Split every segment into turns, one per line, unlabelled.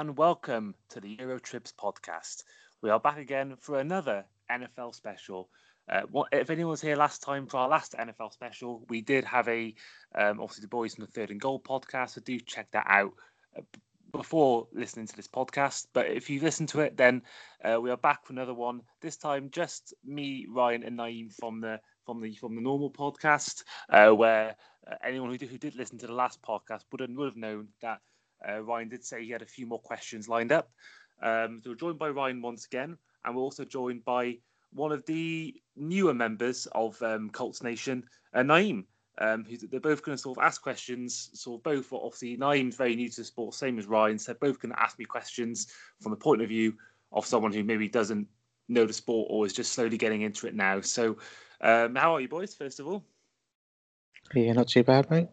And welcome to the Eurotrips podcast. We are back again for another NFL special. Uh, if anyone was here last time for our last NFL special, we did have a um, obviously the boys from the Third and Goal podcast. So do check that out uh, before listening to this podcast. But if you listen to it, then uh, we are back for another one. This time, just me, Ryan, and Nayim from the from the from the normal podcast, uh, where uh, anyone who did, who did listen to the last podcast would have, would have known that uh, Ryan did say he had a few more questions lined up. Um, so we're joined by Ryan once again, and we're also joined by one of the newer members of um, Colts Nation, uh, Nayim. Um, they're both going to sort of ask questions. So both, obviously, Nayim's very new to the sport, same as Ryan. So both going to ask me questions from the point of view of someone who maybe doesn't know the sport or is just slowly getting into it now. So, um, how are you, boys? First of all,
yeah, not too bad, mate.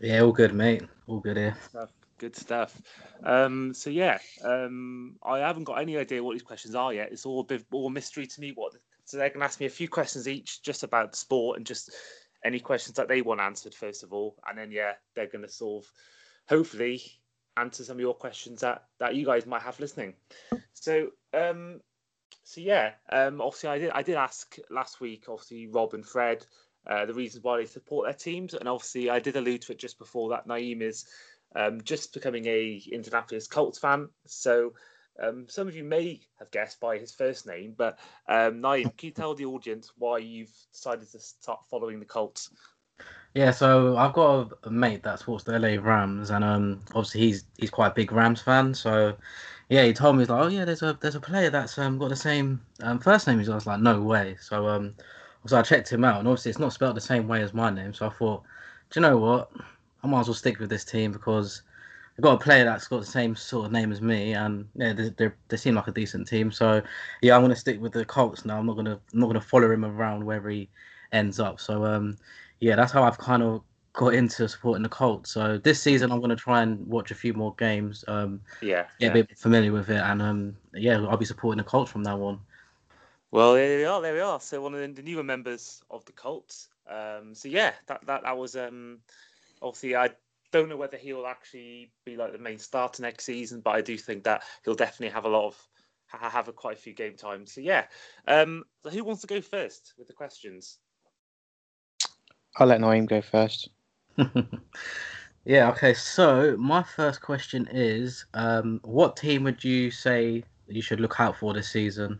Yeah, all good, mate. All good here.
Good stuff. Um, so yeah, um, I haven't got any idea what these questions are yet. It's all a bit all mystery to me. What so they're going to ask me a few questions each, just about the sport and just any questions that they want answered first of all, and then yeah, they're going to sort of hopefully answer some of your questions that that you guys might have listening. So um, so yeah, um, obviously I did I did ask last week, obviously Rob and Fred. Uh, the reasons why they support their teams, and obviously I did allude to it just before that. Nayim is um, just becoming a Indianapolis Colts fan. So um, some of you may have guessed by his first name, but um, Nayim, can you tell the audience why you've decided to start following the Colts?
Yeah, so I've got a, mate that supports the LA Rams, and um, obviously he's he's quite a big Rams fan. So yeah, he told me he's like, oh yeah, there's a there's a player that's um, got the same um, first name as I was like, no way. So um, so I checked him out, and obviously it's not spelled the same way as my name. So I thought, do you know what? I might as well stick with this team because I've got a player that's got the same sort of name as me, and yeah, they, they, they seem like a decent team. So yeah, I'm gonna stick with the Colts now. I'm not gonna I'm not gonna follow him around wherever he ends up. So um, yeah, that's how I've kind of got into supporting the Colts. So this season, I'm gonna try and watch a few more games. Um,
yeah,
get yeah. a bit familiar with it, and um, yeah, I'll be supporting the Colts from now on.
Well, there we are. There we are. So one of the newer members of the Colts. Um, so yeah, that that that was um obviously, I don't know whether he'll actually be like the main starter next season, but I do think that he'll definitely have a lot of have a quite a few game times. So yeah, um, so who wants to go first with the questions?
I'll let Nayim go first.
yeah. Okay. So my first question is, um, what team would you say you should look out for this season?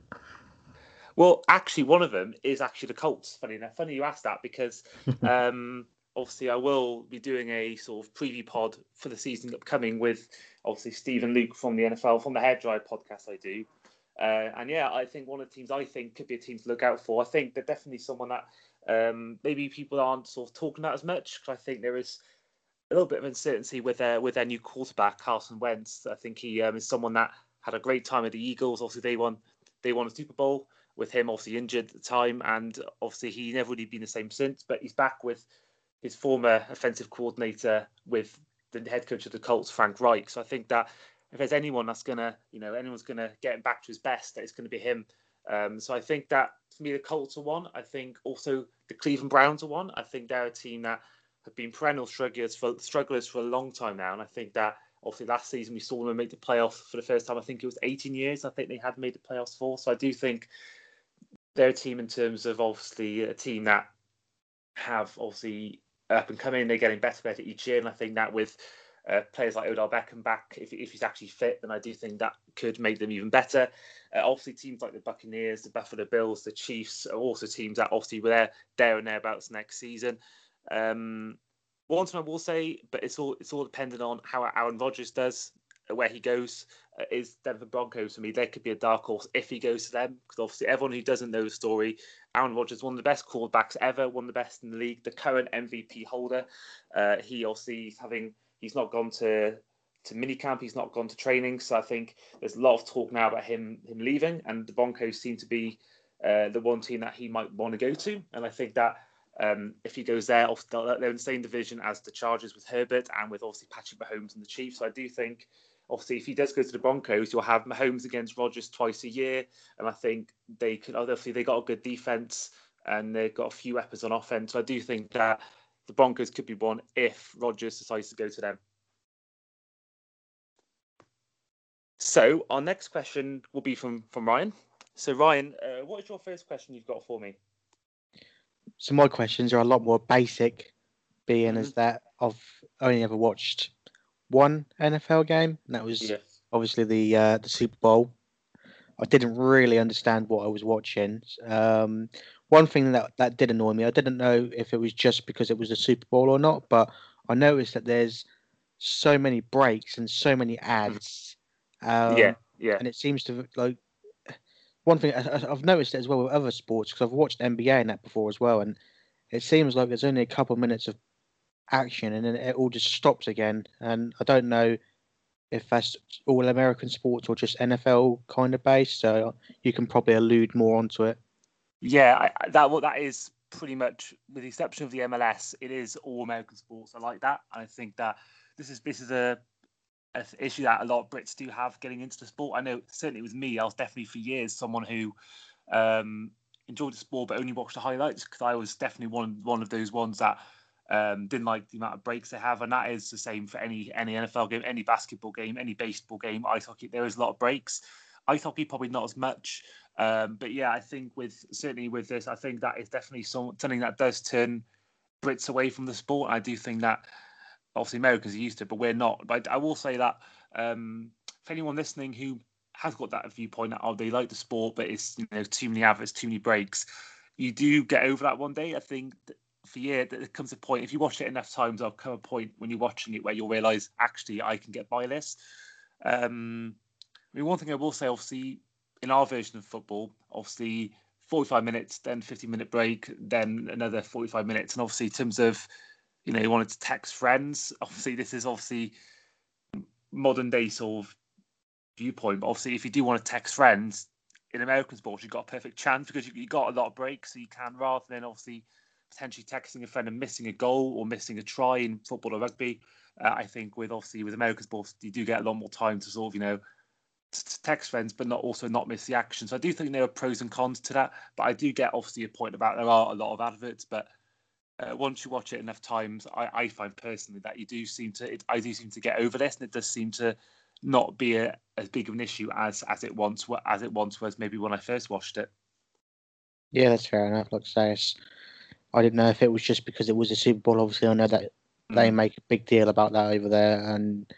Well, actually, one of them is actually the Colts. Funny enough, funny you asked that because um, obviously I will be doing a sort of preview pod for the season upcoming with obviously Stephen Luke from the NFL from the Hair Dry podcast I do. Uh, and yeah, I think one of the teams I think could be a team to look out for. I think they're definitely someone that um, maybe people aren't sort of talking about as much because I think there is a little bit of uncertainty with their with their new quarterback Carson Wentz. I think he um, is someone that had a great time at the Eagles. Obviously, they won they won a Super Bowl with him obviously injured at the time, and obviously he never really been the same since. But he's back with his former offensive coordinator with the head coach of the Colts, Frank Reich. So I think that if there's anyone that's gonna, you know, anyone's gonna get him back to his best, that it's gonna be him. Um, so I think that for me, the Colts are one. I think also the Cleveland Browns are one. I think they're a team that have been perennial strugglers for strugglers for a long time now, and I think that obviously last season we saw them make the playoffs for the first time. I think it was 18 years. I think they had made the playoffs for. So I do think they're a team in terms of obviously a team that have obviously up and coming. They're getting better, better each year, and I think that with uh, players like Odell Beckham back, if, if he's actually fit, then I do think that could make them even better. Uh, obviously, teams like the Buccaneers, the Buffalo Bills, the Chiefs are also teams that obviously were there, there and thereabouts next season. Um, one thing I will say, but it's all it's all dependent on how Aaron Rodgers does, where he goes. Uh, is Denver Broncos for me? There could be a dark horse if he goes to them, because obviously everyone who doesn't know the story Aaron Rodgers, one of the best quarterbacks ever, one of the best in the league, the current MVP holder. Uh, he obviously is having he's not gone to to minicamp, he's not gone to training, so I think there's a lot of talk now about him him leaving, and the Broncos seem to be uh, the one team that he might want to go to, and I think that. Um, if he goes there, they're in the same division as the Chargers with Herbert and with obviously Patrick Mahomes and the Chiefs. So I do think obviously, if he does go to the Broncos, you'll have Mahomes against Rodgers twice a year, and I think they could obviously they got a good defense and they've got a few weapons on offense. So I do think that the Broncos could be one if Rodgers decides to go to them. So our next question will be from from Ryan. So Ryan, uh, what is your first question you've got for me?
So my questions are a lot more basic, being as
Mm-hmm.
that I've only ever watched one NFL game, and that was obviously the uh, the Super Bowl. I didn't really understand what I was watching. Um, one thing that that did annoy me, I didn't know if it was just because it was a Super Bowl or not, but I noticed that there's so many breaks and so many ads. Um,
yeah, yeah.
and it seems to like one thing I, I've noticed it as well with other sports because I've watched NBA and that before as well, and it seems like there's only a couple minutes of action and then it all just stops again. And I don't know if that's all American sports or just NFL kind of based, so you can probably allude more onto it.
Yeah, I, that what that is pretty much, with the exception of the MLS, it is all American sports. I like that. And I think that this is this is a, a issue that a lot of Brits do have getting into the sport. I know certainly with me, I was definitely for years someone who um, enjoyed the sport but only watched the highlights because I was definitely one one of those ones that um, didn't like the amount of breaks they have, and that is the same for any any NFL game, any basketball game, any baseball game, ice hockey. There is a lot of breaks. Ice hockey probably not as much. Um, but yeah, I think with certainly with this, I think that is definitely some, something that does turn Brits away from the sport. I do think that obviously Americans are used to it, but we're not. But I will say that um, for anyone listening who has got that viewpoint that oh they like the sport, but it's you know too many adverts, too many breaks, you do get over that one day. I think for you, there comes a point if you watch it enough times, there'll come a point when you're watching it where you'll realise actually I can get by this. Um, I mean, one thing I will say, obviously, in our version of football, obviously 45 minutes, then 50 minute break, then another 45 minutes. And obviously, in terms of, you know, you wanted to text friends, obviously, this is obviously modern day sort of viewpoint. But obviously, if you do want to text friends in American sports, you've got a perfect chance because you, you got a lot of breaks. So you can, rather than obviously potentially texting a friend and missing a goal or missing a try in football or rugby. Uh, I think with obviously with American sports, you do get a lot more time to sort of, you know, to text friends, but not also not miss the action. So I do think there are pros and cons to that. But I do get obviously a point about there are a lot of adverts, but uh, once you watch it enough times, I, I find personally that you do seem to, it, I do seem to get over this, and it does seem to not be a, as big of an issue as as it once as it once was. Maybe when I first watched it.
Yeah, that's fair enough. Looks it's, I didn't know if it was just because it was a Super Bowl. Obviously, I know that they
Mm.
make a big deal about that over there, and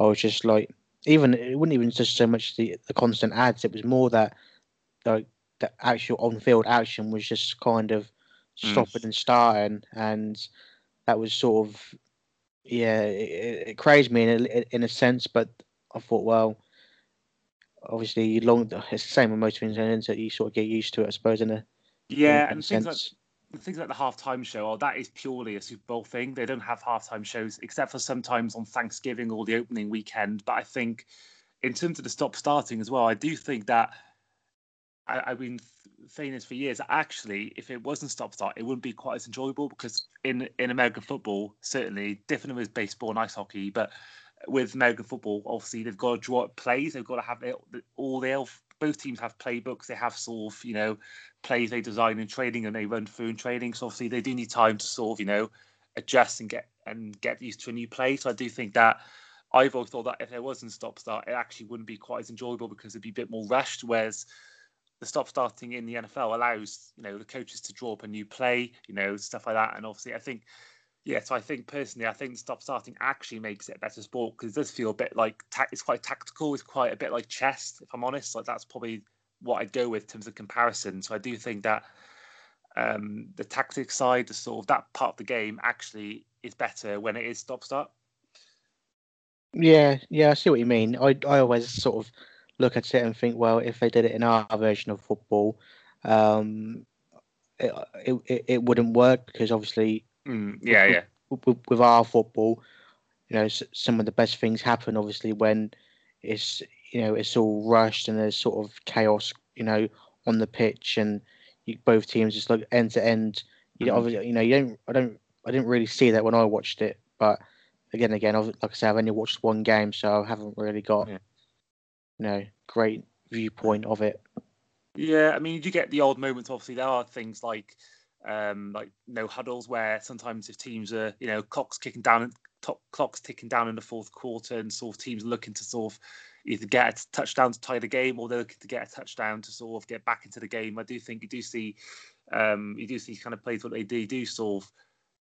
I was just like, even it wasn't even just so much the the constant ads. It was more that like the actual on-field action was just kind of
Mm.
stopping and starting, and that was sort of yeah, it, it- crazed me in a, in a sense. But I thought, well, obviously, you long it's the same with most things, and that you sort of get used to it, I suppose, in a
Yeah,
in
and things like. Things like the halftime show, oh, that is purely a Super Bowl thing. They don't have halftime shows except for sometimes on Thanksgiving or the opening weekend. But I think in terms of the stop starting as well, I do think that I, I've been saying this for years. Actually, if it wasn't stop start, it wouldn't be quite as enjoyable because in in American football, certainly different with baseball and ice hockey, but with American football, obviously they've got to draw up plays. They've got to have all they both teams have playbooks. They have sort of you know plays they design in training and they run through in training. So obviously they do need time to sort of you know adjust and get and get used to a new play. So I do think that I've always thought that if there wasn't stop start, it actually wouldn't be quite as enjoyable because it'd be a bit more rushed. Whereas the stop starting in the NFL allows you know the coaches to draw up a new play, you know stuff like that. And obviously I think yeah, so I think personally, I think stop starting actually makes it a better sport because it does feel a bit like ta- it's quite tactical. It's quite a bit like chess, if I'm honest. Like that's probably what I'd go with in terms of comparison. So I do think that um, the tactic side, the sort of that part of the game, actually is better when it is stop start.
Yeah, yeah, I see what you mean. I I always sort of look at it and think, well, if they did it in our version of football, um, it it, it, it wouldn't work because obviously
Mm, yeah, yeah,
with, with our football, you know, some of the best things happen obviously when it's you know it's all rushed and there's sort of chaos, you know, on the pitch and you, both teams just look end to end. You
Mhm.
obviously, you know, you don't, I don't, I didn't really see that when I watched it, but again, again, like I said, I've only watched one game, so I haven't really got,
Yeah.
you know, great viewpoint of it.
Yeah, I mean, you do get the odd moments. Obviously, there are things like um, like no huddles where sometimes if teams are, you know, clocks kicking down, top clocks ticking down in the fourth quarter, and sort of teams looking to sort of either get a touchdown to tie the game or they're looking to get a touchdown to sort of get back into the game. I do think you do see um, you do see kind of plays what they do, do sort of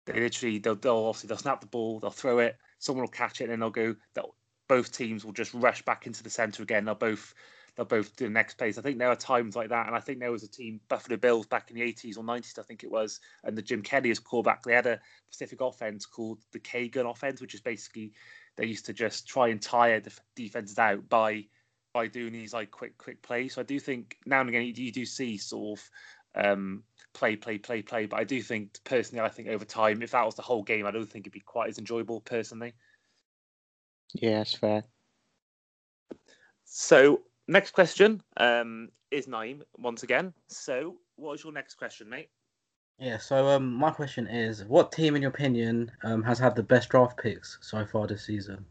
they literally they'll, they'll obviously they'll snap the ball, they'll throw it, someone will catch it, and then they'll go. They'll, both teams will just rush back into the centre again. They'll both they'll both do the next plays. I think there are times like that, and I think there was a team Buffalo Bills back in the 80s or 90s, I think it was, and the Jim Kelly is quarterback. They had a specific offense called the K gun offense, which is basically they used to just try and tire the defenses out by by doing these like quick quick plays. So I do think now and again you, you do see sort of um, play play play play, but I do think personally I think over time if that was the whole game I don't think it'd be quite as enjoyable personally.
Yeah, that's fair.
So next question um, is Nayim once again. So what is your next question, mate?
Yeah, so um, my question is, what team, in your opinion, um, has had the best draft picks so far this season?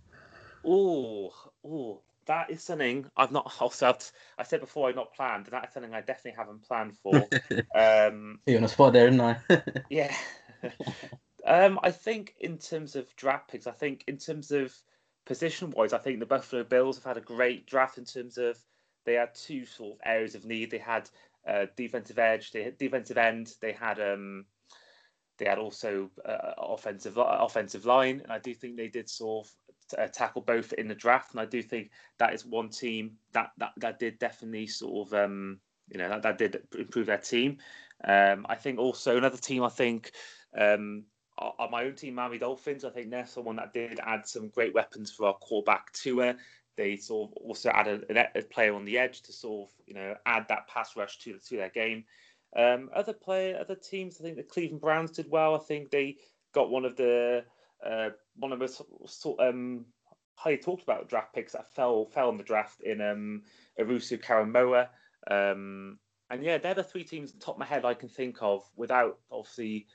Oh, oh, that is something I've not. Also, I said before I've not planned, and that is something I definitely haven't planned for. um,
You're on a spot there, didn't
I? yeah. um, I think in terms of draft picks, I think in terms of position wise, I think the Buffalo Bills have had a great draft in terms of they had two sort of areas of need. They had uh, defensive edge, they had defensive end, they had um, they had also uh, offensive offensive line, and I do think they did sort of uh, tackle both in the draft. And I do think that is one team that that, that did definitely sort of um, you know that, that did improve their team. Um, I think also another team I think um, on my own team, Miami Dolphins. I think they're someone that did add some great weapons for our quarterback Tua they sort of also added a, a, player on the edge to sort of you know add that pass rush to to their game. Um, other player, other teams, I think the Cleveland Browns did well. I think they got one of the uh, one of the sort um, highly talked about draft picks that fell fell in the draft in um, Owusu Koramoah. Um, and yeah, they're the three teams top of my head I can think of without obviously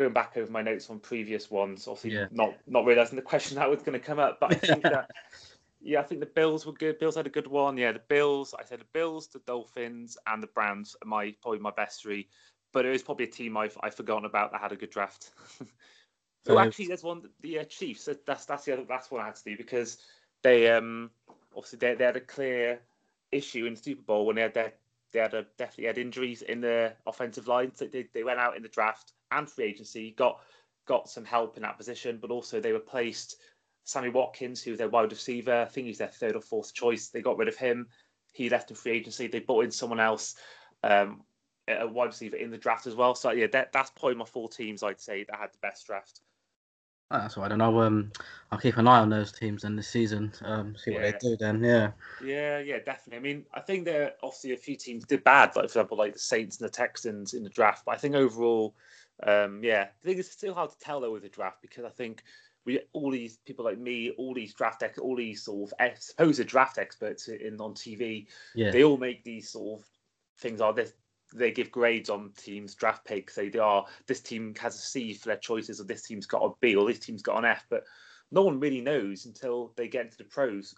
going back over my notes on previous ones. Obviously, yeah. not not realizing the question that was going to come up, but I think that yeah, I think the Bills were good. Bills had a good one. Yeah, the Bills. I said the Bills, the Dolphins, and the Browns are my probably my best three. But it was probably a team I've I've forgotten about that had a good draft. so actually, there's one the uh, Chiefs. That's that's the other that's one I had to do because they um obviously they, they had a clear issue in the Super Bowl when they had their they had a, definitely had injuries in the offensive line. So they, they went out in the draft and free agency, got got some help in that position, but also they replaced Sammy Watkins, who was their wide receiver. I think he's their third or fourth choice. They got rid of him. He left in free agency. They brought in someone else, um, a wide receiver in the draft as well. So yeah, that, that's probably my four teams I'd say that had the best draft.
Oh, that's what I don't know. Um, I'll keep an eye on those teams in this season. Um, see what yeah. they do then. Yeah.
Yeah, yeah, definitely. I mean, I think there are obviously a few teams did bad, like for example, like the Saints and the Texans in the draft. But I think overall, um, yeah, I think it's still hard to tell though with the draft because I think we all these people like me, all these draft ex- all these sort of supposed draft experts in on TV, yeah. they all make these sort of things. Are this they give grades on teams draft picks. They are this team has a C for their choices, or this team's got a B, or this team's got an F. But no one really knows until they get into the pros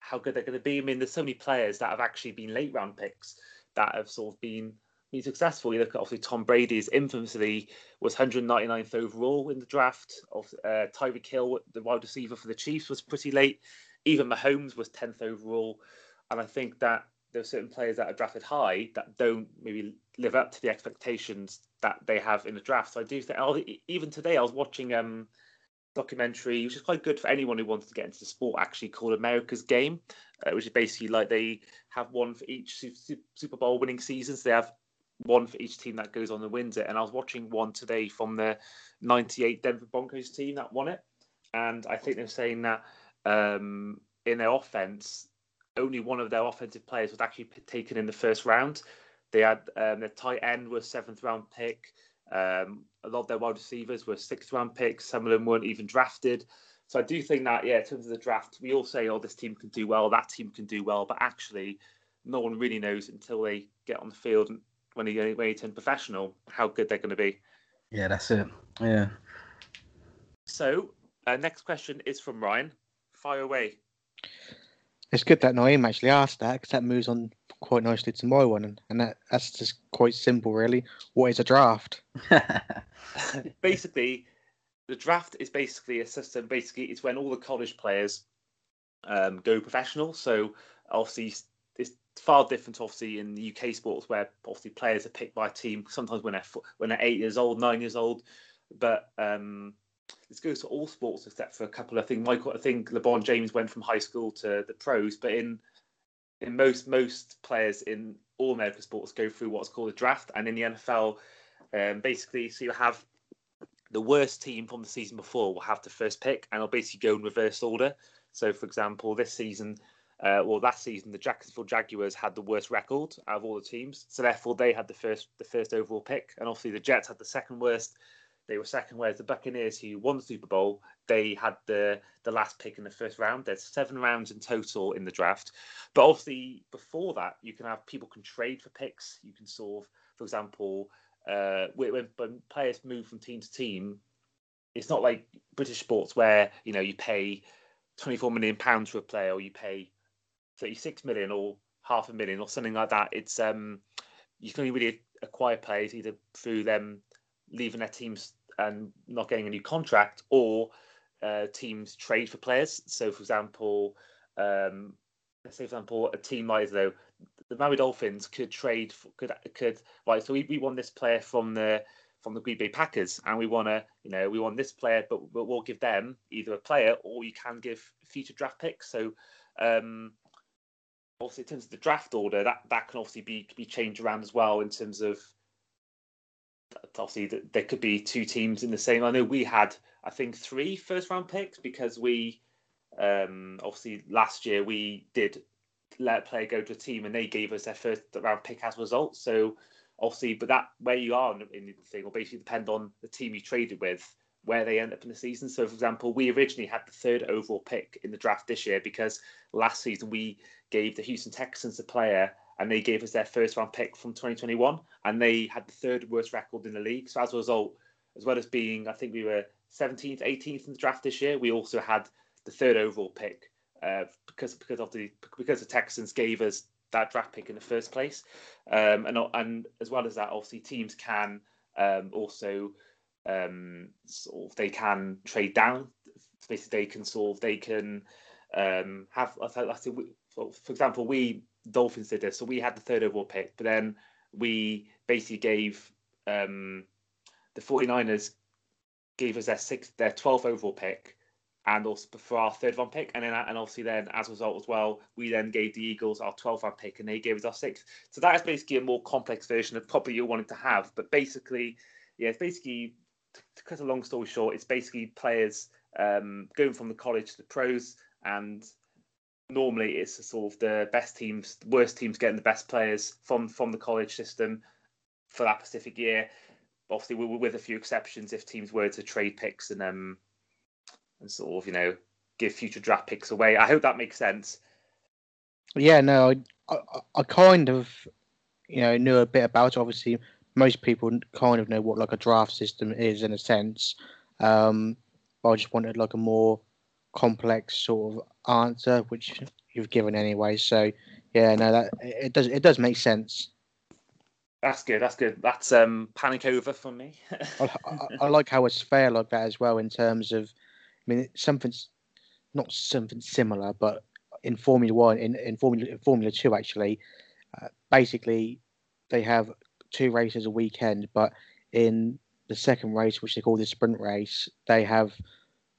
how good they're going to be. I mean, there's so many players that have actually been late round picks that have sort of been been successful. You look at obviously Tom Brady's infamously was 199th overall in the draft. Of uh, Tyreek Hill, the wide receiver for the Chiefs, was pretty late. Even Mahomes was 10th overall, and I think that there are certain players that are drafted high that don't maybe live up to the expectations that they have in the draft. So I do think even today I was watching um documentary, which is quite good for anyone who wants to get into the sport, actually called America's Game, uh, which is basically like they have one for each Super Bowl winning seasons. They have one for each team that goes on and wins it. And I was watching one today from the 98 Denver Broncos team that won it. And I think they're saying that um, in their offense, only one of their offensive players was actually taken in the first round. They had um, their tight end was seventh round pick. Um, a lot of their wide receivers were sixth round picks. Some of them weren't even drafted. So I do think that, yeah, in terms of the draft, we all say, oh, this team can do well, that team can do well. But actually, no one really knows until they get on the field and when he when he turn professional, how good they're going to be.
Yeah, that's it. Yeah.
So, uh, next question is from Ryan. Fire away.
It's good that Nayim actually asked that because that moves on quite nicely to my one, and, and that, that's just quite simple, really. What is a draft?
basically, the draft is basically a system. Basically, it's when all the college players um, go professional. So obviously it's far different, obviously, in the UK sports where obviously players are picked by a team sometimes when they're when they're eight years old, nine years old. But um, this goes to all sports except for a couple. I think Michael, I think LeBron James went from high school to the pros, but in in most most players in all American sports go through what's called a draft, and in the NFL, um, basically, so you have the worst team from the season before will have the first pick, and it'll basically go in reverse order. So, for example, this season, uh, well, last season, the Jacksonville Jaguars had the worst record out of all the teams, so therefore they had the first the first overall pick, and obviously the Jets had the second worst. They were second, whereas the Buccaneers, who won the Super Bowl, they had the the last pick in the first round. There's seven rounds in total in the draft, but obviously before that, you can have people can trade for picks. You can sort of, for example, uh, when, when players move from team to team, it's not like British sports where you know you pay 24 million pounds for a player or you pay 36 million or half a million or something like that. It's um you can only really acquire players either through them leaving their teams and not getting a new contract, or uh, teams trade for players. So, for example, um, let's say, for example, a team like though the Miami Dolphins could trade for, could could right. So we, we want this player from the from the Green Bay Packers, and we want to you know we want this player, but, but we'll give them either a player or you can give future draft picks. So. Um, also, in terms of the draft order, that, that can obviously be be changed around as well in terms of obviously there could be two teams in the same. I know we had I think three first round picks because we um, obviously last year we did let a player go to a team and they gave us their first round pick as a result. So obviously, but that where you are in the thing will basically depend on the team you traded with where they end up in the season. So, for example, we originally had the third overall pick in the draft this year because last season we gave the Houston Texans a player and they gave us their first round pick from 2021, and they had the third worst record in the league. So as a result, as well as being, I think we were 17th, 18th in the draft this year, we also had the third overall pick uh, because because of the because the Texans gave us that draft pick in the first place, um, and and as well as that, obviously teams can um, also um, sort of they can trade down. Basically, they can sort of they can um, have. I think, for example, we Dolphins did this. So we had the third overall pick, but then we basically gave um, the 49ers gave us their sixth, their 12th overall pick, and also for our third round pick, and then and obviously then as a result as well, we then gave the Eagles our 12th round pick, and they gave us our sixth. So that is basically a more complex version of probably you wanted to have, but basically, yeah, it's basically to cut a long story short, it's basically players um, going from the college to the pros and normally it's sort of the best teams, worst teams getting the best players from from the college system for that specific year. Obviously, with, with a few exceptions, if teams were to trade picks and um and sort of you know give future draft picks away. I hope that makes sense.
Yeah, no, I, I, I kind of you know knew a bit about. It. Obviously, most people kind of know what like a draft system is in a sense. Um, but I just wanted like a more complex sort of answer, which you've given anyway. So yeah, no, that it does it does make sense.
That's good. That's good. That's um, panic over for me.
I, I, I, like how it's fair like that as well in terms of, I mean, something's not something similar, but in Formula One, in, in Formula in Formula Two, actually, uh, basically, they have two races a weekend, but in the second race, which they call the sprint race, they have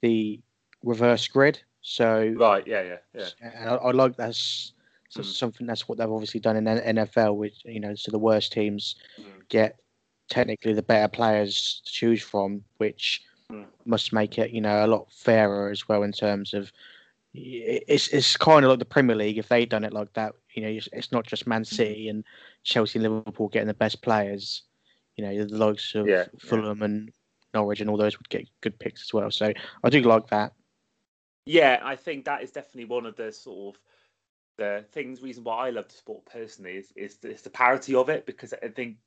the reverse grid. So
right, yeah, yeah, yeah. And
I, I like that's so mm. something that's what they've obviously done in NFL, which you know, so the worst teams mm. get technically the better players to choose from, which mm. must make it you know a lot fairer as well in terms of it's it's kind of like the Premier League if they'd done it like that. You know, it's not just Man mm. City and Chelsea and Liverpool getting the best players. You know, the likes of yeah, Fulham yeah. and Norwich and all those would get good picks as well. So I do like that.
Yeah, I think that is definitely one of the sort of the things reason why I love the sport personally is is the, is the parity of it because I think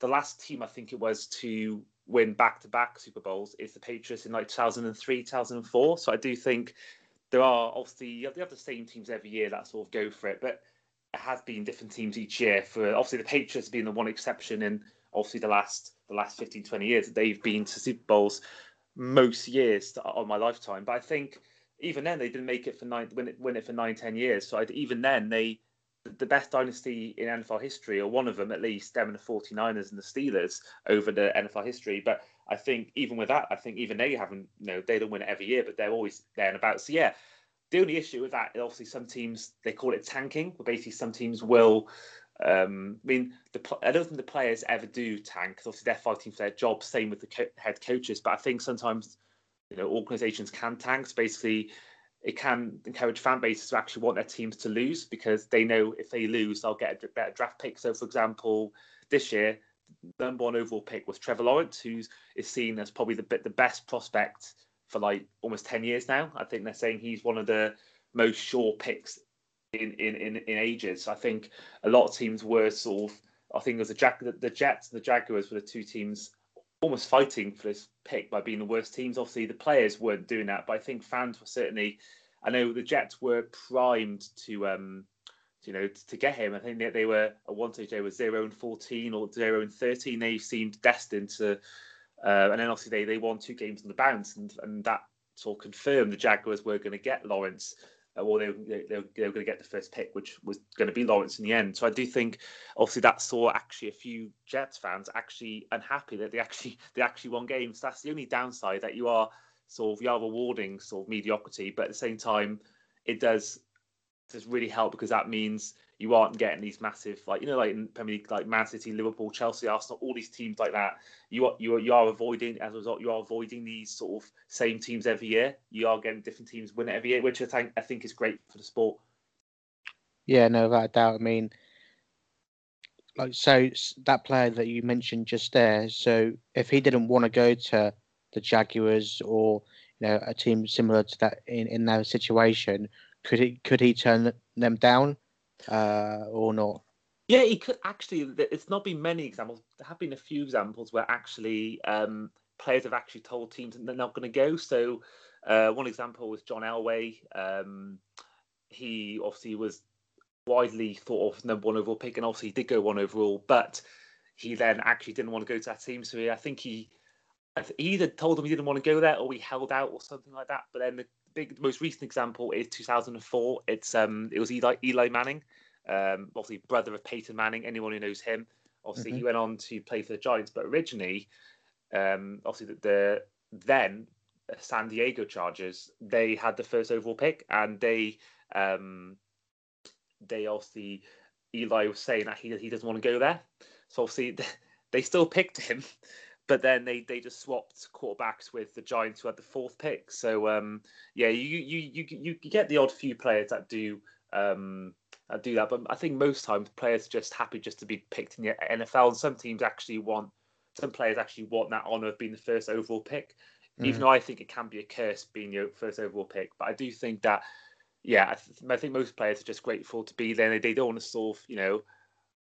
the last team I think it was to win back to back Super Bowls is the Patriots in like 2003, 2004. So I do think there are obviously you have, the same teams every year that sort of go for it, but it has been different teams each year. For obviously the Patriots being the one exception in obviously the last the last 15, 20 years they've been to Super Bowls most years on my lifetime. But I think even then they didn't make it for nine win it, win it for nine ten years. So I'd, even then they the best dynasty in NFL history, or one of them at least, them and the 49ers and the Steelers over the NFL history. But I think even with that, I think even they haven't, you know, they don't win it every year, but they're always there and about. So yeah, the only issue with that is obviously, some teams they call it tanking, but basically some teams will. Um, I mean, the, I don't think the players ever do tank obviously they're fighting for their job. Same with the co- head coaches, but I think sometimes you know organizations can tank. So basically, it can encourage fan bases to actually want their teams to lose because they know if they lose, they'll get a better draft pick. So, for example, this year, the number one overall pick was Trevor Lawrence, who is seen as probably the the best prospect for like almost ten years now. I think they're saying he's one of the most sure picks in in in, in ages. I think a lot of teams were sort of. I think it was the, Jack, the Jets and the Jaguars were the two teams almost fighting for this pick by being the worst teams. Obviously, the players weren't doing that, but I think fans were certainly. I know the Jets were primed to, um, you know, to get him. I think they, they were at one stage they were zero and fourteen or zero and thirteen. They seemed destined to, uh, and then obviously they they won two games on the bounce, and and that sort of confirmed the Jaguars were going to get Lawrence or they, they, they, were going to get the first pick, which was going to be Lawrence in the end. So I do think, obviously, that saw actually a few Jets fans actually unhappy that they actually they actually won games. That's the only downside that you are sort of you are rewarding sort of mediocrity, but at the same time, it does does really help because that means you aren't getting these massive like you know like in Premier League like Man City, Liverpool, Chelsea, Arsenal, all these teams like that. You are you are, you are avoiding as a result you are avoiding these sort of same teams every year. You are getting different teams win every year, which I think I think is great for the sport.
Yeah, no, without a doubt. I mean, like so that player that you mentioned just there. So if he didn't want to go to the Jaguars or you know a team similar to that in in that situation, could he could he turn them down? Uh, or not?
Yeah, he could actually. It's not been many examples. There have been a few examples where actually um, players have actually told teams they're not going to go. So uh, one example was John Elway. Um, he obviously was widely thought of number one overall pick, and obviously he did go one overall, but he then actually didn't want to go to that team. So he, I think he, he either told them he didn't want to go there, or he held out, or something like that. But then the big, the most recent example is 2004. It's um, it was Eli, Eli Manning, um, obviously brother of Peyton Manning. Anyone who knows him, obviously mm-hmm. he went on to play for the Giants, but originally, um, obviously the, the then San Diego Chargers, they had the first overall pick, and they um, they obviously Eli was saying that he he doesn't want to go there, so obviously they still picked him but then they they just swapped quarterbacks with the Giants who had the fourth pick. So um, yeah, you you you you get the odd few players that do um, that do that, but I think most times players are just happy just to be picked in the NFL, and some teams actually want some players actually want that honor of being the first overall pick. Mm. Even though I think it can be a curse being the first overall pick, but I do think that yeah, I, th- I think most players are just grateful to be there. They, they don't want to sort of you know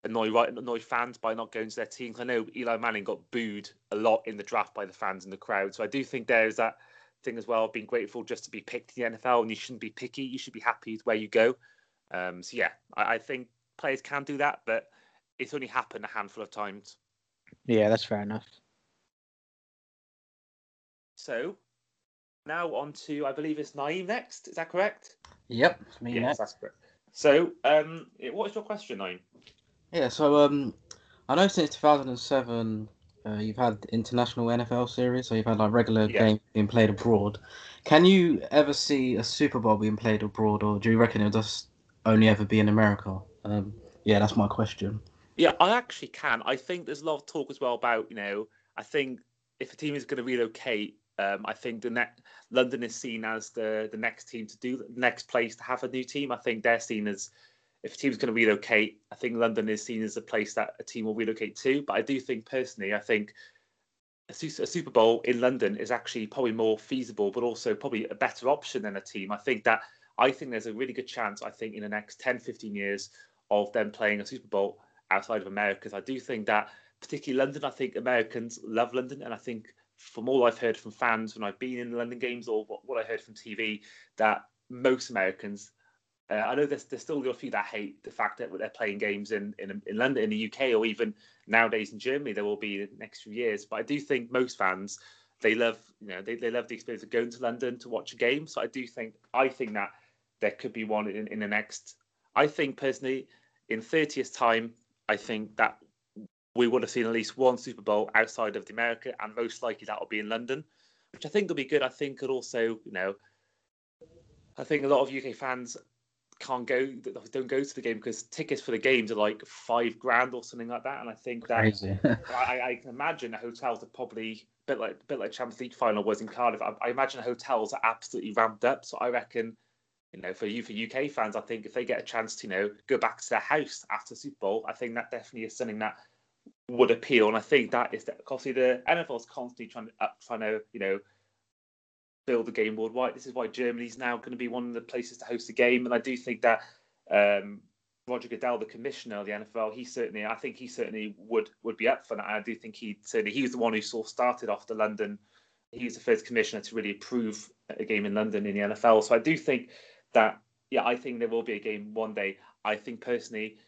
annoy right annoy fans by not going to their team. I know Eli Manning got booed a lot in the draft by the fans and the crowd, so I do think there's that thing as well. Being grateful just to be picked in the NFL, and you shouldn't be picky. You should be happy where you go. Um, so yeah, I, I think players can do that, but it's only happened a handful of times.
Yeah, that's fair enough.
So now on to I believe it's Nayim next. Is that correct?
Yep, me
yes,
next.
that's correct. So, um, what is your question, Nayim?
Yeah, so um, I know since 2007 uh, you've had international NFL series, so you've had like regular yeah. games being played abroad. Can you ever see a Super Bowl being played abroad, or do you reckon it'll just only ever be in America? Um, yeah, that's my question.
Yeah, I actually can. I think there's a lot of talk as well about you know. I think if a team is going to relocate, um, I think the net London is seen as the the next team to do the next place to have a new team. I think they're seen as if a team's going to relocate, I think London is seen as a place that a team will relocate to. But I do think personally, I think a, Super Bowl in London is actually probably more feasible, but also probably a better option than a team. I think that I think there's a really good chance. I think in the next 10, 15 years of them playing a Super Bowl outside of America. Because I do think that particularly London, I think Americans love London, and I think from all I've heard from fans when I've been in the London games or what, what I heard from TV, that most Americans uh, I know there's, there's still a few that hate the fact that they're playing games in, in, in London, in the UK, or even nowadays in Germany. There will be the next few years, but I do think most fans they love you know they, they love the experience of going to London to watch a game. So I do think I think that there could be one in, in the next. I think personally, in 30th time, I think that we would have seen at least one Super Bowl outside of the America, and most likely that will be in London, which I think will be good. I think could also, you know, I think a lot of UK fans can't go, don't go to the game because tickets for the games are like five grand or something like that, and I think that I, I, can imagine the hotels are probably a bit like a bit like Champions League final was in Cardiff. I, I imagine the hotels are absolutely ramped up, so I reckon you know, for you for UK fans, I think if they get a chance to, you know, go back to their house after Super Bowl, I think that definitely is something that would appeal. And I think that is that obviously the NFL is constantly trying to up, trying to, you know, build the game worldwide. This is why Germany's now going to be one of the places to host the game. And I do think that um, Roger Goodell, the commissioner of the NFL, he certainly, I think he certainly would would be up for that. I do think he certainly he was the one who sort of started off the London. He was the first commissioner to really approve a game in London in the NFL. So I do think that yeah, I think there will be a game one day. I think personally,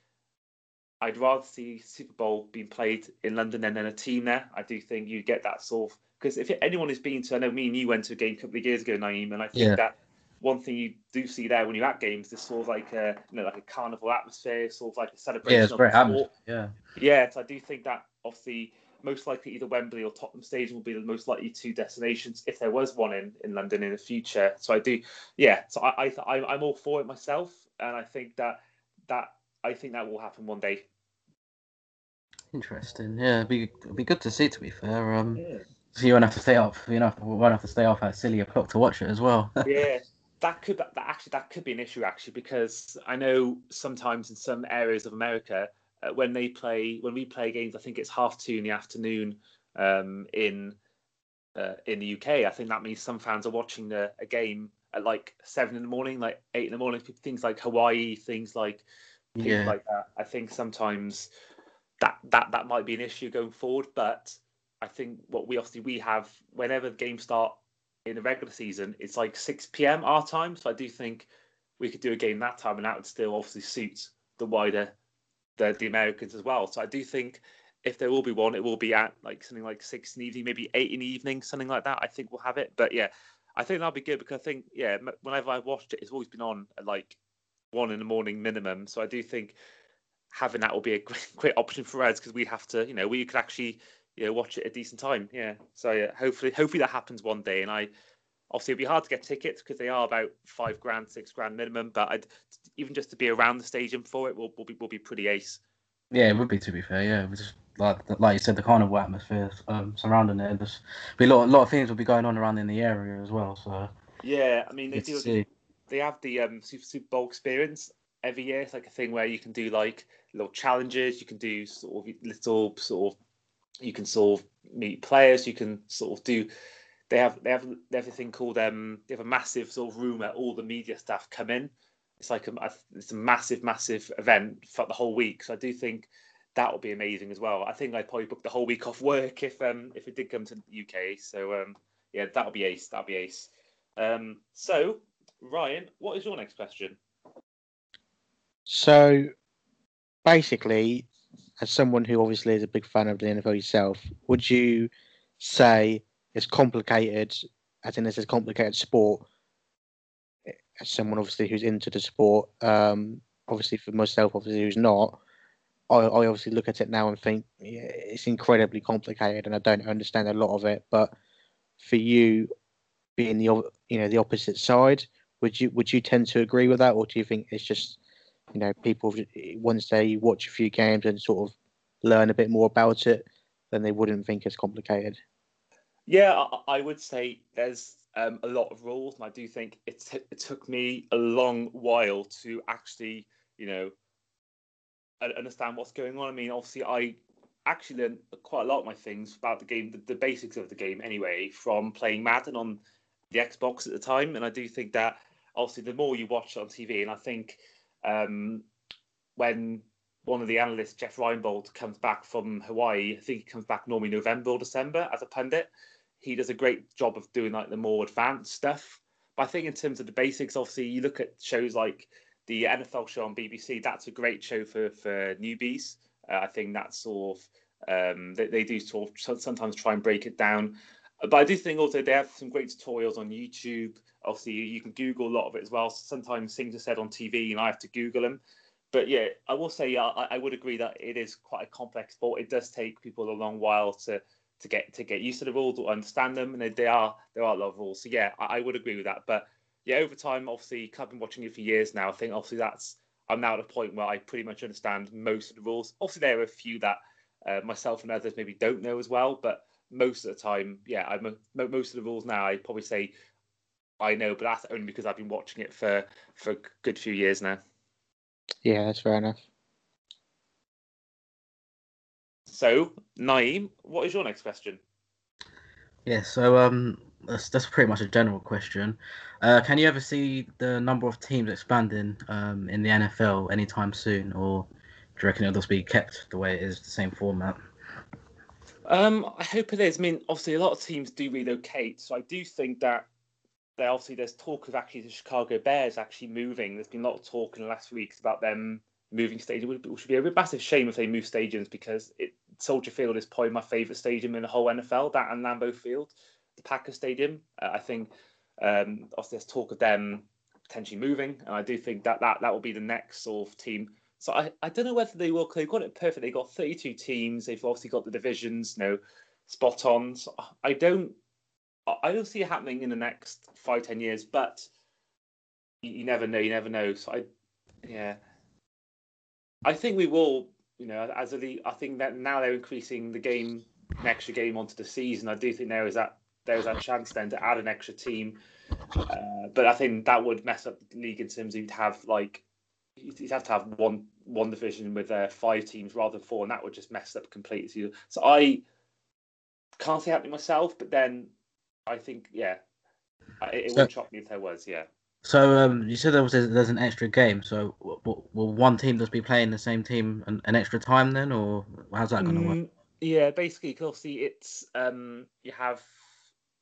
I'd rather see Super Bowl being played in London than in a team there. I do think you get that sort of because if anyone has been to, I know me and you went to a game a couple of years ago, Nayim, and I think yeah. that one thing you do see there when you're at games is sort of like a you know like a carnival atmosphere, sort of like a celebration.
Yeah, it's great atmosphere. Yeah,
yeah. So I do think that obviously most likely either Wembley or Tottenham Stadium will be the most likely two destinations if there was one in, in London in the future. So I do, yeah. So I, I I'm all for it myself, and I think that that I think that will happen one day.
Interesting. Yeah, it'd be it'd be good to see. To be fair, um, yeah. So you won't have to stay up. You know, won't have to stay off at silly o'clock to watch it as well.
yeah, that could that actually that could be an issue actually because I know sometimes in some areas of America uh, when they play when we play games, I think it's half two in the afternoon um, in uh, in the UK. I think that means some fans are watching the, a game at like seven in the morning, like eight in the morning. Things like Hawaii, things like things yeah. like that. I think sometimes that that that might be an issue going forward. But I think what we obviously we have whenever the games start in the regular season, it's like six PM our time. So I do think we could do a game that time, and that would still obviously suit the wider the the Americans as well. So I do think if there will be one, it will be at like something like six in the evening, maybe eight in the evening, something like that. I think we'll have it. But yeah, I think that'll be good because I think yeah, whenever I've watched it, it's always been on at like one in the morning minimum. So I do think having that will be a great, great option for us because we have to, you know, we could actually you know watch it at a decent time. Yeah. So yeah, hopefully hopefully that happens one day, and I obviously it'd be hard to get tickets because they are about five grand, six grand minimum. But I'd, even just to be around the stadium for it will, will be will be pretty ace.
Yeah, it would be to be fair. Yeah, just like like you said, the carnival atmosphere um, surrounding it. There's be a lot, a lot of things will be going on around in the area as well. So
yeah, I mean they do. They have the um, Super, Super Bowl experience every year. It's like a thing where you can do like little challenges. You can do sort of little sort of you can sort of meet players. You can sort of do they have they have they have a thing called um they have a massive sort of room where all the media staff come in. It's like a it's a massive massive event for the whole week. So I do think that would be amazing as well. I think I'd probably book the whole week off work if um if it did come to the UK. So um yeah, that'll be ace. That'll be ace. Um so Ryan, what is your next question?
So basically, as someone who obviously is a big fan of the NFL yourself, would you say it's complicated, as in it's a complicated sport. As someone obviously who's into the sport, um, obviously for myself, obviously who's not, I, I obviously look at it now and think yeah, it's incredibly complicated, and I don't understand a lot of it. But for you, being the you know the opposite side, would you would you tend to agree with that, or do you think it's just you know people once they watch a few games and sort of learn a bit more about it, then they wouldn't think it's complicated?
Yeah, I, I would say there's um, a lot of rules, and I do think it, t- it took me a long while to actually, you know, understand what's going on. I mean, obviously, I actually learned quite a lot of my things about the game, the, the basics of the game, anyway, from playing Madden on the Xbox at the time. And I do think that obviously the more you watch on TV, and I think um, when one of the analysts, Jeff Reinebold, comes back from Hawaii, I think he comes back normally November or December as a pundit he does a great job of doing like the more advanced stuff. But I think in terms of the basics, obviously you look at shows like the NFL show on BBC. That's a great show for for newbies. Uh, I think that's sort of um, they, they do sort of sometimes try and break it down. But I do think also they have some great tutorials on YouTube. Obviously, you can Google a lot of it as well. Sometimes things are said on TV, and I have to Google them. But yeah, I will say I, I would agree that it is quite a complex sport. It does take people a long while to to get to get used to the rules or understand them, and they, they are there are a lot of rules. So yeah, I, I, would agree with that. But yeah, over time, obviously, I've been watching it for years now. I think obviously that's I'm now at a point where I pretty much understand most of the rules. Obviously, there are a few that uh, myself and others maybe don't know as well, but most of the time, yeah, I'm a, most of the rules now. I probably say I know, but that's only because I've been watching it for for a good few years now.
Yeah, that's fair enough.
So, Nayim, what is your next question?
Yeah, so um, that's, that's pretty much a general question. Uh, can you ever see the number of teams expanding um, in the NFL anytime soon, or do you reckon it'll just be kept the way it is, the same format?
Um, I hope it is. I mean, obviously, a lot of teams do relocate, so I do think that there obviously there's talk of actually the Chicago Bears actually moving. There's been a lot of talk in the last weeks about them moving stadium, which would be a massive shame if they move stadiums because it, Soldier Field is probably my favourite stadium in the whole NFL. That and Lambeau Field, the Packers Stadium. Uh, I think um, obviously there's talk of them potentially moving, and I do think that that, that will be the next sort of team. So I, I don't know whether they will. They've got it perfect. They've got 32 teams. They've obviously got the divisions, you know, spot on. So I don't I don't see it happening in the next five ten years, but you, never know. You never know. So I, yeah, I think we will. You know, as a league, I think that now they're increasing the game, an extra game onto the season. I do think there is that there is that chance then to add an extra team. Uh, but I think that would mess up the league in terms of you'd have like you'd have to have one one division with uh, five teams rather than four, and that would just mess up completely. So I can't see happening myself, but then I think yeah, it, it so, would shock me if there was yeah.
So um, you said there was there's an extra game. So will, will one team just be playing the same team an, an extra time then, or how's that going to mm, work?
Yeah, basically, because obviously it's um, you have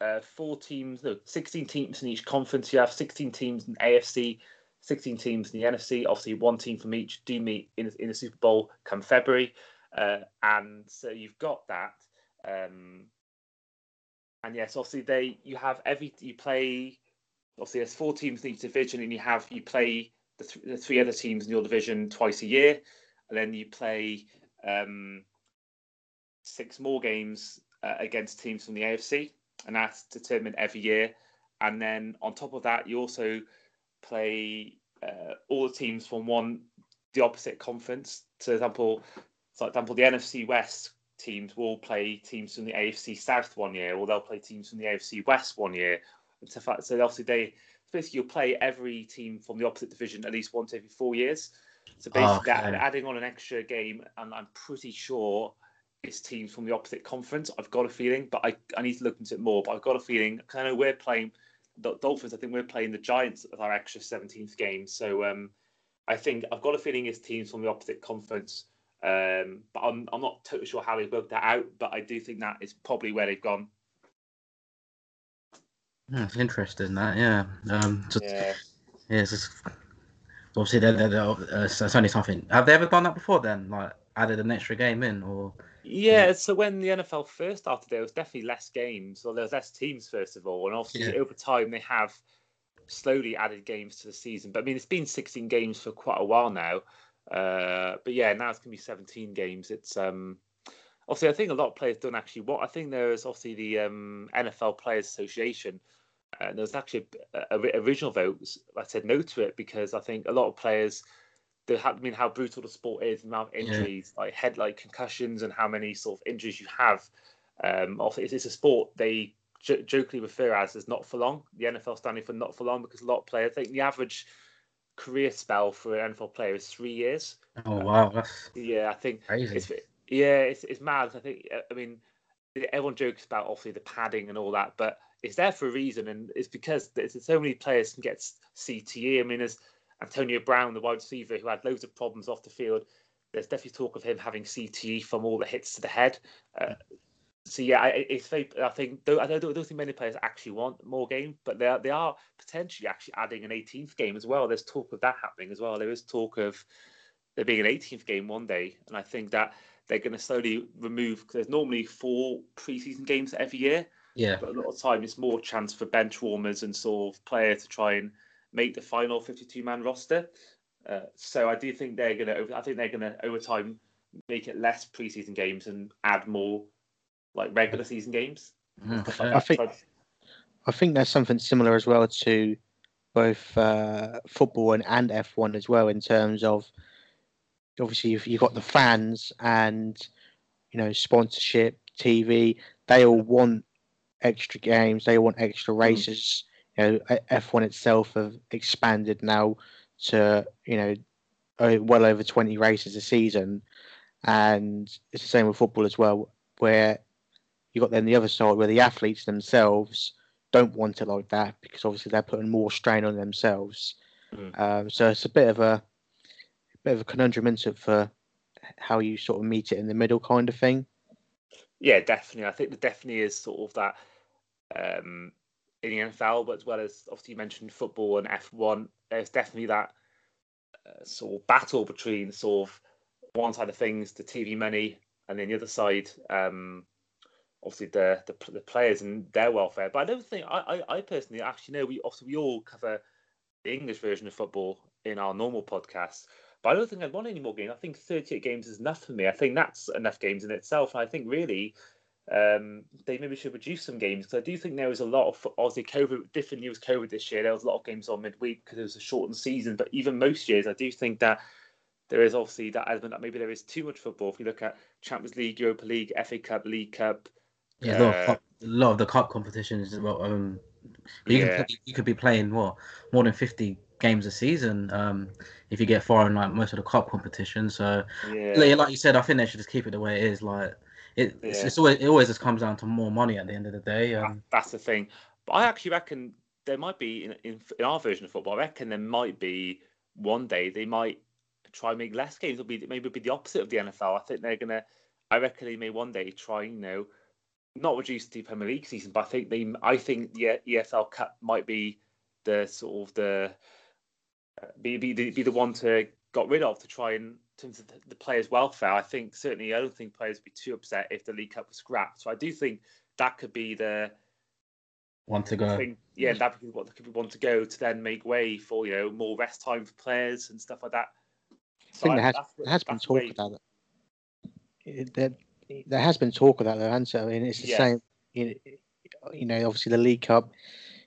uh, four teams, no, sixteen teams in each conference. You have sixteen teams in AFC, sixteen teams in the NFC. Obviously, one team from each do meet in in the Super Bowl come February, uh, and so you've got that. Um, and yes, obviously they you have every you play. Obviously, there's four teams in each division, and you have you play the, th- the three other teams in your division twice a year, and then you play um, six more games uh, against teams from the AFC, and that's determined every year. And then on top of that, you also play uh, all the teams from one the opposite conference. So, for example, for example, the NFC West teams will play teams from the AFC South one year, or they'll play teams from the AFC West one year. So obviously they basically you'll play every team from the opposite division at least once every four years. So basically, okay. adding on an extra game, and I'm pretty sure it's teams from the opposite conference. I've got a feeling, but I, I need to look into it more. But I've got a feeling because I know we're playing the Dolphins. I think we're playing the Giants as our extra 17th game. So um, I think I've got a feeling it's teams from the opposite conference. Um, but I'm, I'm not totally sure how they've worked that out, but I do think that is probably where they've gone.
That's interesting. That yeah. Um, just, yeah. Yeah. It's just, obviously, they're, they're, they're, uh, it's only something. Have they ever done that before? Then, like, added an extra game in, or?
Yeah. So when the NFL first started, there was definitely less games, or there was less teams first of all, and obviously yeah. over time they have slowly added games to the season. But I mean, it's been 16 games for quite a while now. Uh, but yeah, now it's going to be 17 games. It's um, obviously I think a lot of players don't actually. What I think there is obviously the um, NFL Players Association. And uh, there was actually a, a, original vote. I said no to it because I think a lot of players, have, I mean, how brutal the sport is, the amount of injuries, yeah. like head, like concussions, and how many sort of injuries you have. Um, it's, it's a sport they j- jokingly refer as as not for long. The NFL standing for not for long because a lot of players, I think the average career spell for an NFL player is three years.
Oh wow, that's
yeah. I think
crazy.
It's, yeah, it's it's mad. I think I mean everyone jokes about obviously the padding and all that, but it's there for a reason, and it's because there's so many players can get CTE. I mean, there's Antonio Brown, the wide receiver, who had loads of problems off the field. There's definitely talk of him having CTE from all the hits to the head. Uh, so yeah, it's very. I think I don't, don't think many players actually want more games, but they are they are potentially actually adding an 18th game as well. There's talk of that happening as well. There is talk of there being an 18th game one day, and I think that they're going to slowly remove. Cause there's normally four preseason games every year,
Yeah.
But a lot of time, it's more chance for bench warmers and sort of player to try and make the final 52 man roster. Uh, so I do think they're going to. I think they're going to over time make it less preseason games and add more like regular season games.
Mm-hmm. I think. I think there's something similar as well to both uh, football and, and F1 as well in terms of obviously you've, you've got the fans and you know sponsorship, TV. They all want extra games. They want extra hmm. races. Mm. You know, F1 itself have expanded now to you know well over 20 races a season, and it's the same with football as well, where you got then the other side where the athletes themselves don't want it like that because obviously they're putting more strain on themselves. Mm. Um, so it's a bit of a, a bit of a conundrum into for how you sort of meet it in the middle kind of thing.
Yeah, definitely. I think there definitely is sort of that um, in the NFL, but as well as obviously you mentioned football and F1, there's definitely that uh, sort of battle between sort of one side of things, the TV money, and then the other side, um, obviously the, the, the players and their welfare. But I don't think I, I, I personally actually know we obviously we all cover the English version of football in our normal podcast. But I don't think I'd want any more games. I think 38 games is enough for me. I think that's enough games in itself. And I think really um, they maybe should reduce some games because I do think there was a lot of obviously COVID different news COVID this year. There was a lot of games on midweek because it was a shortened season. But even most years, I do think that there is obviously that element that maybe there is too much football. If you look at Champions League, Europa League, FA Cup, League Cup,
yeah, a lot, of, uh, a lot of the cup competitions. Well, um, you yeah. can you could be playing what more than fifty games a season um, if you get far in like most of the cup competitions. So, yeah. like you said, I think they should just keep it the way it is. Like it, yeah. it's, it's, always it always just comes down to more money at the end of the day. Um,
That's the thing. But I actually reckon there might be in, in, in our version of football. I reckon there might be one day they might try and make less games. It'll be maybe it'll be the opposite of the NFL. I think they're gonna. I reckon they may one day try, you know, not reduce the Premier League season, but I think they. I think the EFL Cup might be the sort of the be be the, be the one to got rid of to try and terms of the, the players' welfare. I think certainly I don't think players would be too upset if the League Cup was scrapped. So I do think that could be the
one to go.
Think, yeah, that could be what could be one to go to then make way for you know more rest time for players and stuff like that.
So I think I, there has, there has been talk about that. There, there has been talk of that though, and so I mean, it's the yeah. same. You you know, obviously the League Cup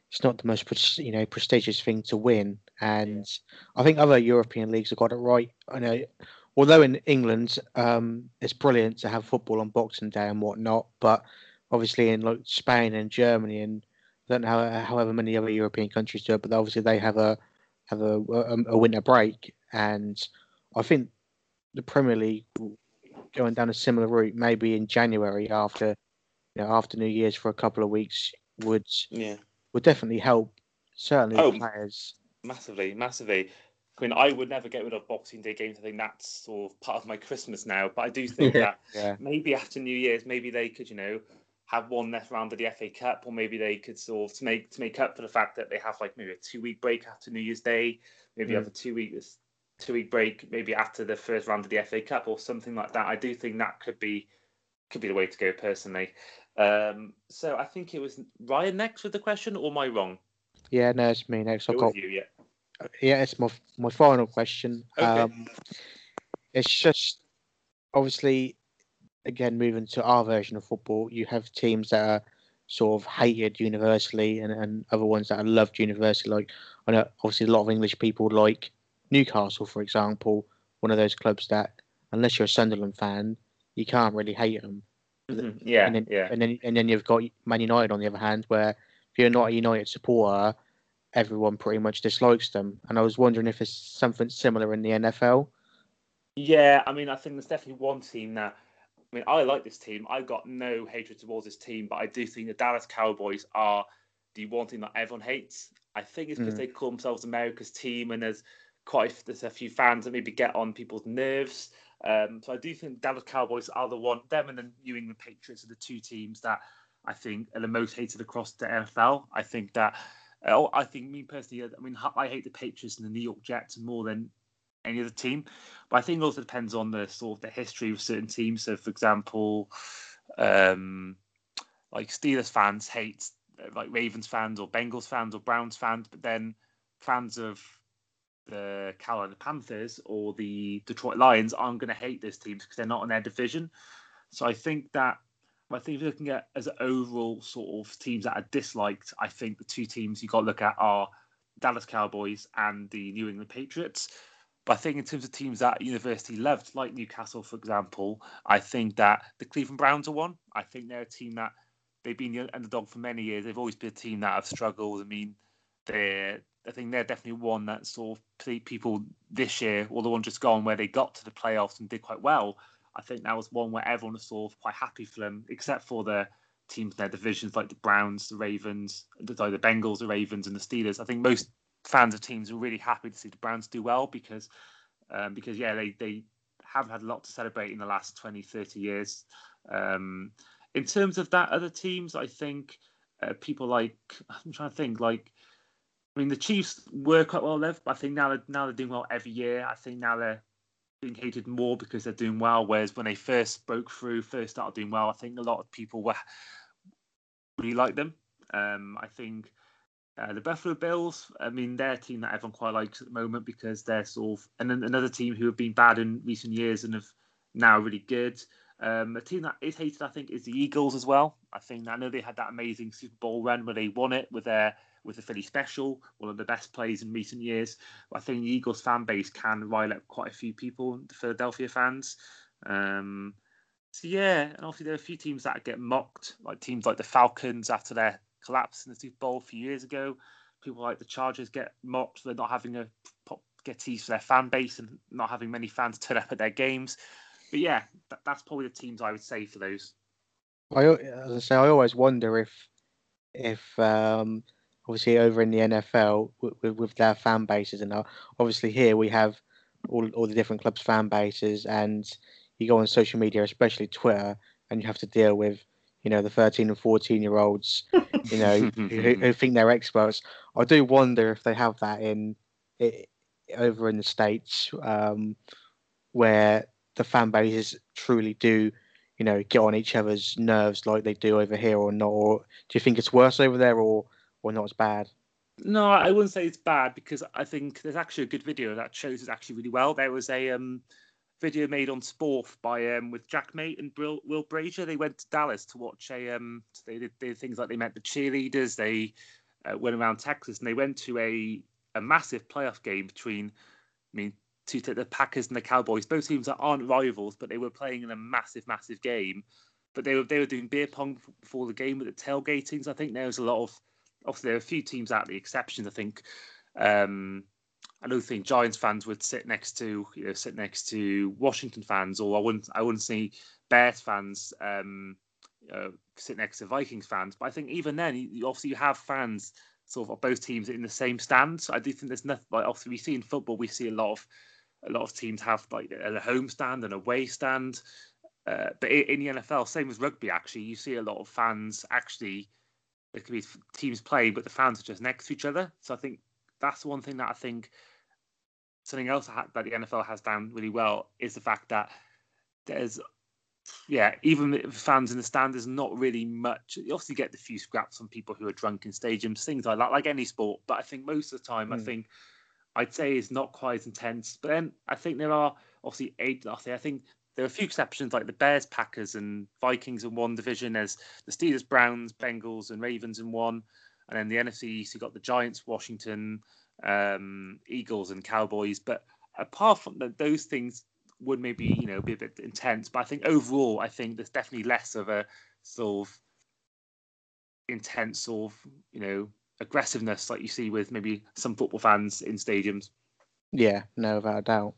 it's not the most you know prestigious thing to win, and yeah. I think other European leagues have got it right. I know, although in England um, it's brilliant to have football on Boxing Day and whatnot, but obviously in like Spain and Germany and I don't know how, however many other European countries do it, but obviously they have a have a, a, a winter break, and I think the Premier League going down a similar route, maybe in January after you know after New Year's for a couple of weeks would
yeah
would definitely help certainly oh, players.
Massively, massively. I mean, I would never get rid of Boxing Day games. I think that's sort of part of my Christmas now. But I do think yeah, that yeah. maybe after New Year's, maybe they could, you know, have one less round of the FA Cup, or maybe they could sort of to make to make up for the fact that they have like maybe a two week break after New Year's Day, maybe mm. have a two week two week break, maybe after the first round of the FA Cup or something like that. I do think that could be could be the way to go personally. Um, so I think it was Ryan next with the question, or am I wrong?
Yeah, no, it's me next.
I've got you, yeah.
Yeah, it's my my final question. Okay. Um, it's just obviously again moving to our version of football. You have teams that are sort of hated universally, and, and other ones that are loved universally. Like I know, obviously, a lot of English people like Newcastle, for example, one of those clubs that unless you're a Sunderland fan, you can't really hate them.
Mm-hmm. Yeah,
and then,
yeah.
And then and then you've got Man United on the other hand, where if you're not a United supporter, everyone pretty much dislikes them. And I was wondering if it's something similar in the NFL.
Yeah, I mean, I think there's definitely one team that. I mean, I like this team. I've got no hatred towards this team, but I do think the Dallas Cowboys are the one thing that everyone hates. I think it's because mm. they call themselves America's team, and there's quite there's a few fans that maybe get on people's nerves. Um, so I do think Dallas Cowboys are the one. Them and the New England Patriots are the two teams that I think are the most hated across the NFL. I think that. Uh, I think me personally, I mean, I hate the Patriots and the New York Jets more than any other team. But I think it also depends on the sort of the history of certain teams. So, for example, um, like Steelers fans hate like Ravens fans or Bengals fans or Browns fans, but then fans of the Carolina Panthers or the Detroit Lions aren't going to hate those teams because they're not in their division. So I think that I think if you're looking at as overall sort of teams that are disliked, I think the two teams you got to look at are Dallas Cowboys and the New England Patriots. But I think in terms of teams that University loved, like Newcastle, for example, I think that the Cleveland Browns are one. I think they're a team that they've been the underdog for many years. They've always been a team that have struggled. I mean, they're I think they're definitely one that sort of people this year, or the one just gone where they got to the playoffs and did quite well. I think that was one where everyone was sort of quite happy for them, except for the teams in their divisions like the Browns, the Ravens, the, the Bengals, the Ravens, and the Steelers. I think most fans of teams are really happy to see the Browns do well because um, because yeah they they haven't had a lot to celebrate in the last 20 30 years um, in terms of that other teams I think uh, people like I'm trying to think like I mean the Chiefs were quite well lived but I think now they're, now they're doing well every year I think now they're being hated more because they're doing well whereas when they first broke through first started doing well I think a lot of people were really like them um, I think uh, the Buffalo Bills, I mean, they're a team that everyone quite likes at the moment because they're sort of, and then another team who have been bad in recent years and have now really good. Um, a team that is hated, I think, is the Eagles as well. I think I know they had that amazing Super Bowl run where they won it with their with the Philly Special, one of the best plays in recent years. I think the Eagles fan base can rile up quite a few people, the Philadelphia fans. Um, so yeah, and obviously there are a few teams that get mocked, like teams like the Falcons after their collapse in the Super Bowl a few years ago. People like the Chargers get mocked for not having a get teased for their fan base and not having many fans turn up at their games. But yeah, that, that's probably the teams I would say for those.
I as I say, I always wonder if if um, obviously over in the NFL with, with their fan bases and obviously here we have all all the different clubs' fan bases and you go on social media, especially Twitter, and you have to deal with you know the 13 and 14 year olds you know who, who, think they're experts. I do wonder if they have that in it, over in the states um, where the fan bases truly do you know get on each other's nerves like they do over here or not or do you think it's worse over there or or not as bad
no i wouldn't say it's bad because i think there's actually a good video that shows it actually really well there was a um video made on Sport by um, with Jack Mate and Will, Will Brazier. They went to Dallas to watch a. Um, they did, did things like they met the cheerleaders. They uh, went around Texas and they went to a a massive playoff game between. I mean, two the Packers and the Cowboys. Both teams that aren't rivals, but they were playing in a massive, massive game. But they were they were doing beer pong before the game with the tailgatings. I think there was a lot of. Obviously, there are a few teams out the exceptions. I think. Um, I don't think Giants fans would sit next to you know sit next to Washington fans, or I wouldn't I wouldn't see Bears fans um, uh, sit next to Vikings fans. But I think even then, you, obviously you have fans sort of of both teams in the same stand. So I do think there's nothing like obviously we see in football we see a lot of a lot of teams have like a home stand and a away stand. Uh, but in the NFL, same as rugby, actually, you see a lot of fans actually. There could be teams playing, but the fans are just next to each other. So I think that's one thing that I think something else that the NFL has done really well is the fact that there's yeah, even the fans in the stand, there's not really much. You obviously get the few scraps from people who are drunk in stadiums, things like that, like any sport. But I think most of the time, mm. I hmm. think I'd say it's not quite as intense. But then I think there are obviously eight. I think there are a few exceptions, like the Bears, Packers, and Vikings in one division. There's the Steelers, Browns, Bengals, and Ravens in one. And then the NFC East, you've got the Giants, Washington, um, Eagles, and Cowboys. But apart from that, those things, would maybe you know be a bit intense. But I think overall, I think there's definitely less of a sort of intense sort of you know aggressiveness like you see with maybe some football fans in stadiums.
Yeah, no, without a doubt.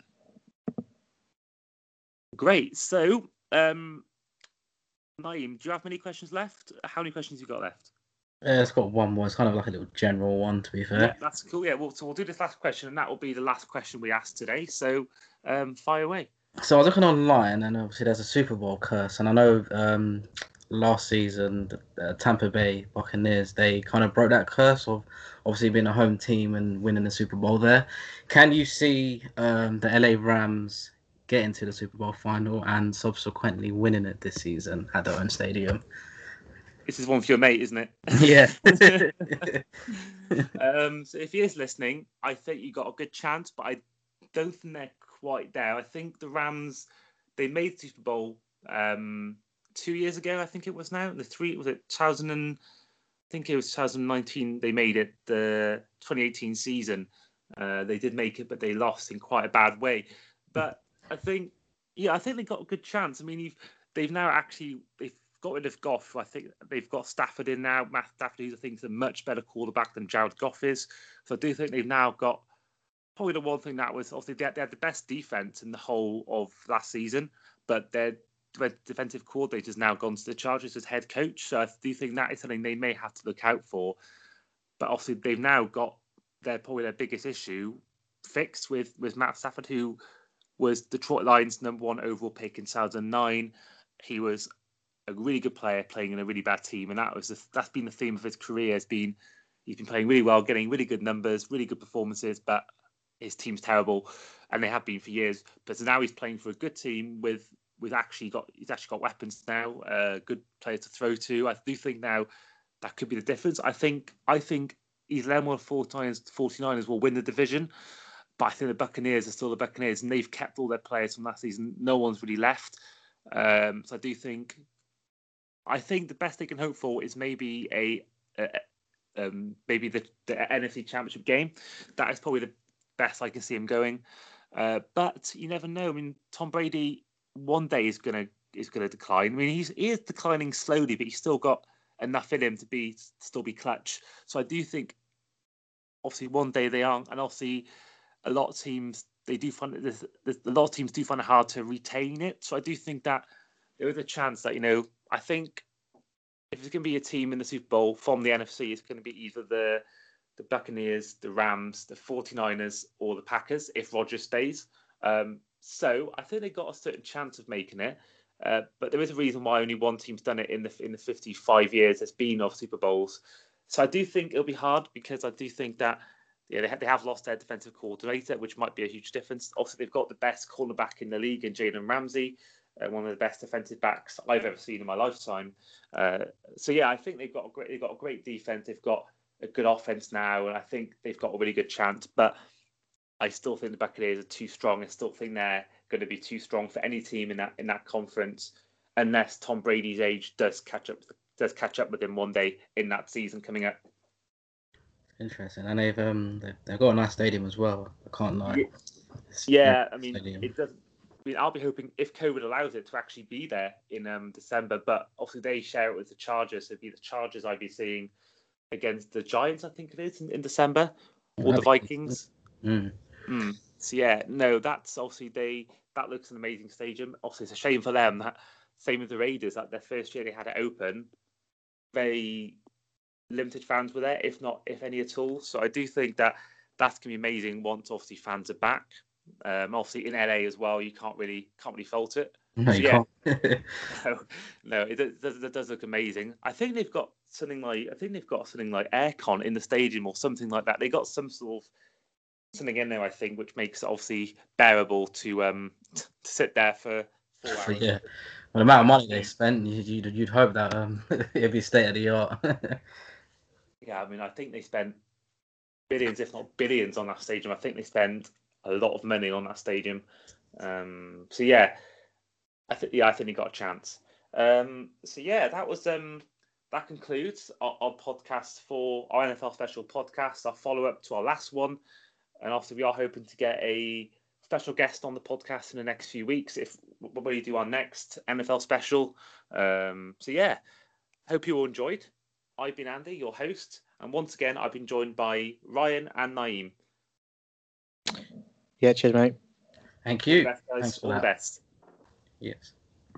Great. So, um, Nayim, do you have many questions left? How many questions you got left?
Yeah, it's got one more. It's kind of like a little general one, to be fair.
Yeah, that's cool. Yeah, well, so we'll do this last question, and that will be the last question we ask today. So, um, fire away.
So I was looking online, and obviously there's a Super Bowl curse, and I know um, last season the uh, Tampa Bay Buccaneers they kind of broke that curse of obviously being a home team and winning the Super Bowl there. Can you see um, the LA Rams getting to the Super Bowl final and subsequently winning it this season at their own stadium?
this is one for your mate, isn't it?
Yeah.
um, so if he is listening, I think you got a good chance, but I don't think they're quite there. I think the Rams they made the Super Bowl um, two years ago. I think it was now the three was it 2000 and I think it was 2019. They made it the 2018 season. Uh, they did make it, but they lost in quite a bad way. But I think, yeah, I think they got a good chance. I mean, you've they've now actually they've got rid of Goff. I think they've got Stafford in now. Matt Stafford, who's I think is a much better quarterback than Jared Goff is. So I do think they've now got probably the one thing that was obviously they had, they had the best defense in the whole of last season, but their defensive coordinator has now gone to the Chargers as head coach. So I do think that is something they may have to look out for. But obviously they've now got their probably their biggest issue fixed with with Matt Stafford, who was Detroit Lions' number one overall pick in 2009. He was a really good player playing in a really bad team, and that was the, that's been the theme of his career. Has been he's been playing really well, getting really good numbers, really good performances, but his team's terrible, and they have been for years. But now he's playing for a good team with with actually got he's actually got weapons now, uh, good player to throw to. I do think now that could be the difference. I think I think either them or 49ers, 49ers will win the division. But I think the Buccaneers are still the Buccaneers, and they've kept all their players from last season. No one's really left. Um, so I do think, I think the best they can hope for is maybe a, a um, maybe the, the NFC Championship game. That is probably the best I can see him going. Uh, but you never know. I mean, Tom Brady one day is gonna is gonna decline. I mean, he's he is declining slowly, but he's still got enough in him to be still be clutch. So I do think, obviously, one day they aren't, and obviously, a lot of teams they do find it. A lot of teams do find it hard to retain it. So I do think that there is a chance that you know I think if it's going to be a team in the Super Bowl from the NFC, it's going to be either the the Buccaneers, the Rams, the 49ers, or the Packers if Rodgers stays. Um, so I think they got a certain chance of making it. Uh, but there is a reason why only one team's done it in the in the 55 years there's been of Super Bowls. So I do think it'll be hard because I do think that yeah, they, have, they have lost their defensive coordinator, which might be a huge difference. Also, they've got the best cornerback in the league in Jalen Ramsey, uh, one of the best defensive backs I've ever seen in my lifetime. Uh, so yeah, I think they've got a great they've got a great defense. They've got a good offense now, and I think they've got a really good chance. But I still think the Buccaneers are too strong. I still think they're going to be too strong for any team in that in that conference, unless Tom Brady's age does catch up does catch up with him one day in that season coming up.
Interesting, and they've um they've got a nice stadium as well. I can't lie.
Yeah, yeah I mean stadium. it does. I mean, I'll be hoping if COVID allows it to actually be there in um, December, but obviously they share it with the Chargers. So it'd be the Chargers I'd be seeing against the Giants, I think it is in, in December, or the Vikings.
Mm.
Mm. So yeah, no, that's obviously they that looks an amazing stadium. Obviously, it's a shame for them that same with the Raiders that their first year they had it open, very limited fans were there, if not if any at all. So I do think that that's gonna be amazing once obviously fans are back. Um, obviously in LA as well, you can't really can't really fault it.
No, so, yeah,
no, no, it does, it does look amazing. I think they've got something like I think they've got something like aircon in the stadium or something like that. They got some sort of something in there, I think, which makes it obviously bearable to um to sit there for four hours.
yeah, well, the amount of money they spent, you'd you'd hope that um it'd be state of the art.
Yeah, I mean, I think they spent billions, if not billions, on that stadium. I think they spent a lot of money on that stadium. Um, so yeah, I think yeah, I think he got a chance. Um, so yeah, that was um that concludes our, our podcast for our NFL special podcast. Our follow up to our last one and after we are hoping to get a special guest on the podcast in the next few weeks if when we do our next NFL special. Um, so yeah, hope you all enjoyed. I've been Andy, your host, and once again I've been joined by Ryan and Nayim.
Yeah, cheers, mate.
Thank you.
All the best, guys. All the best.
Yes.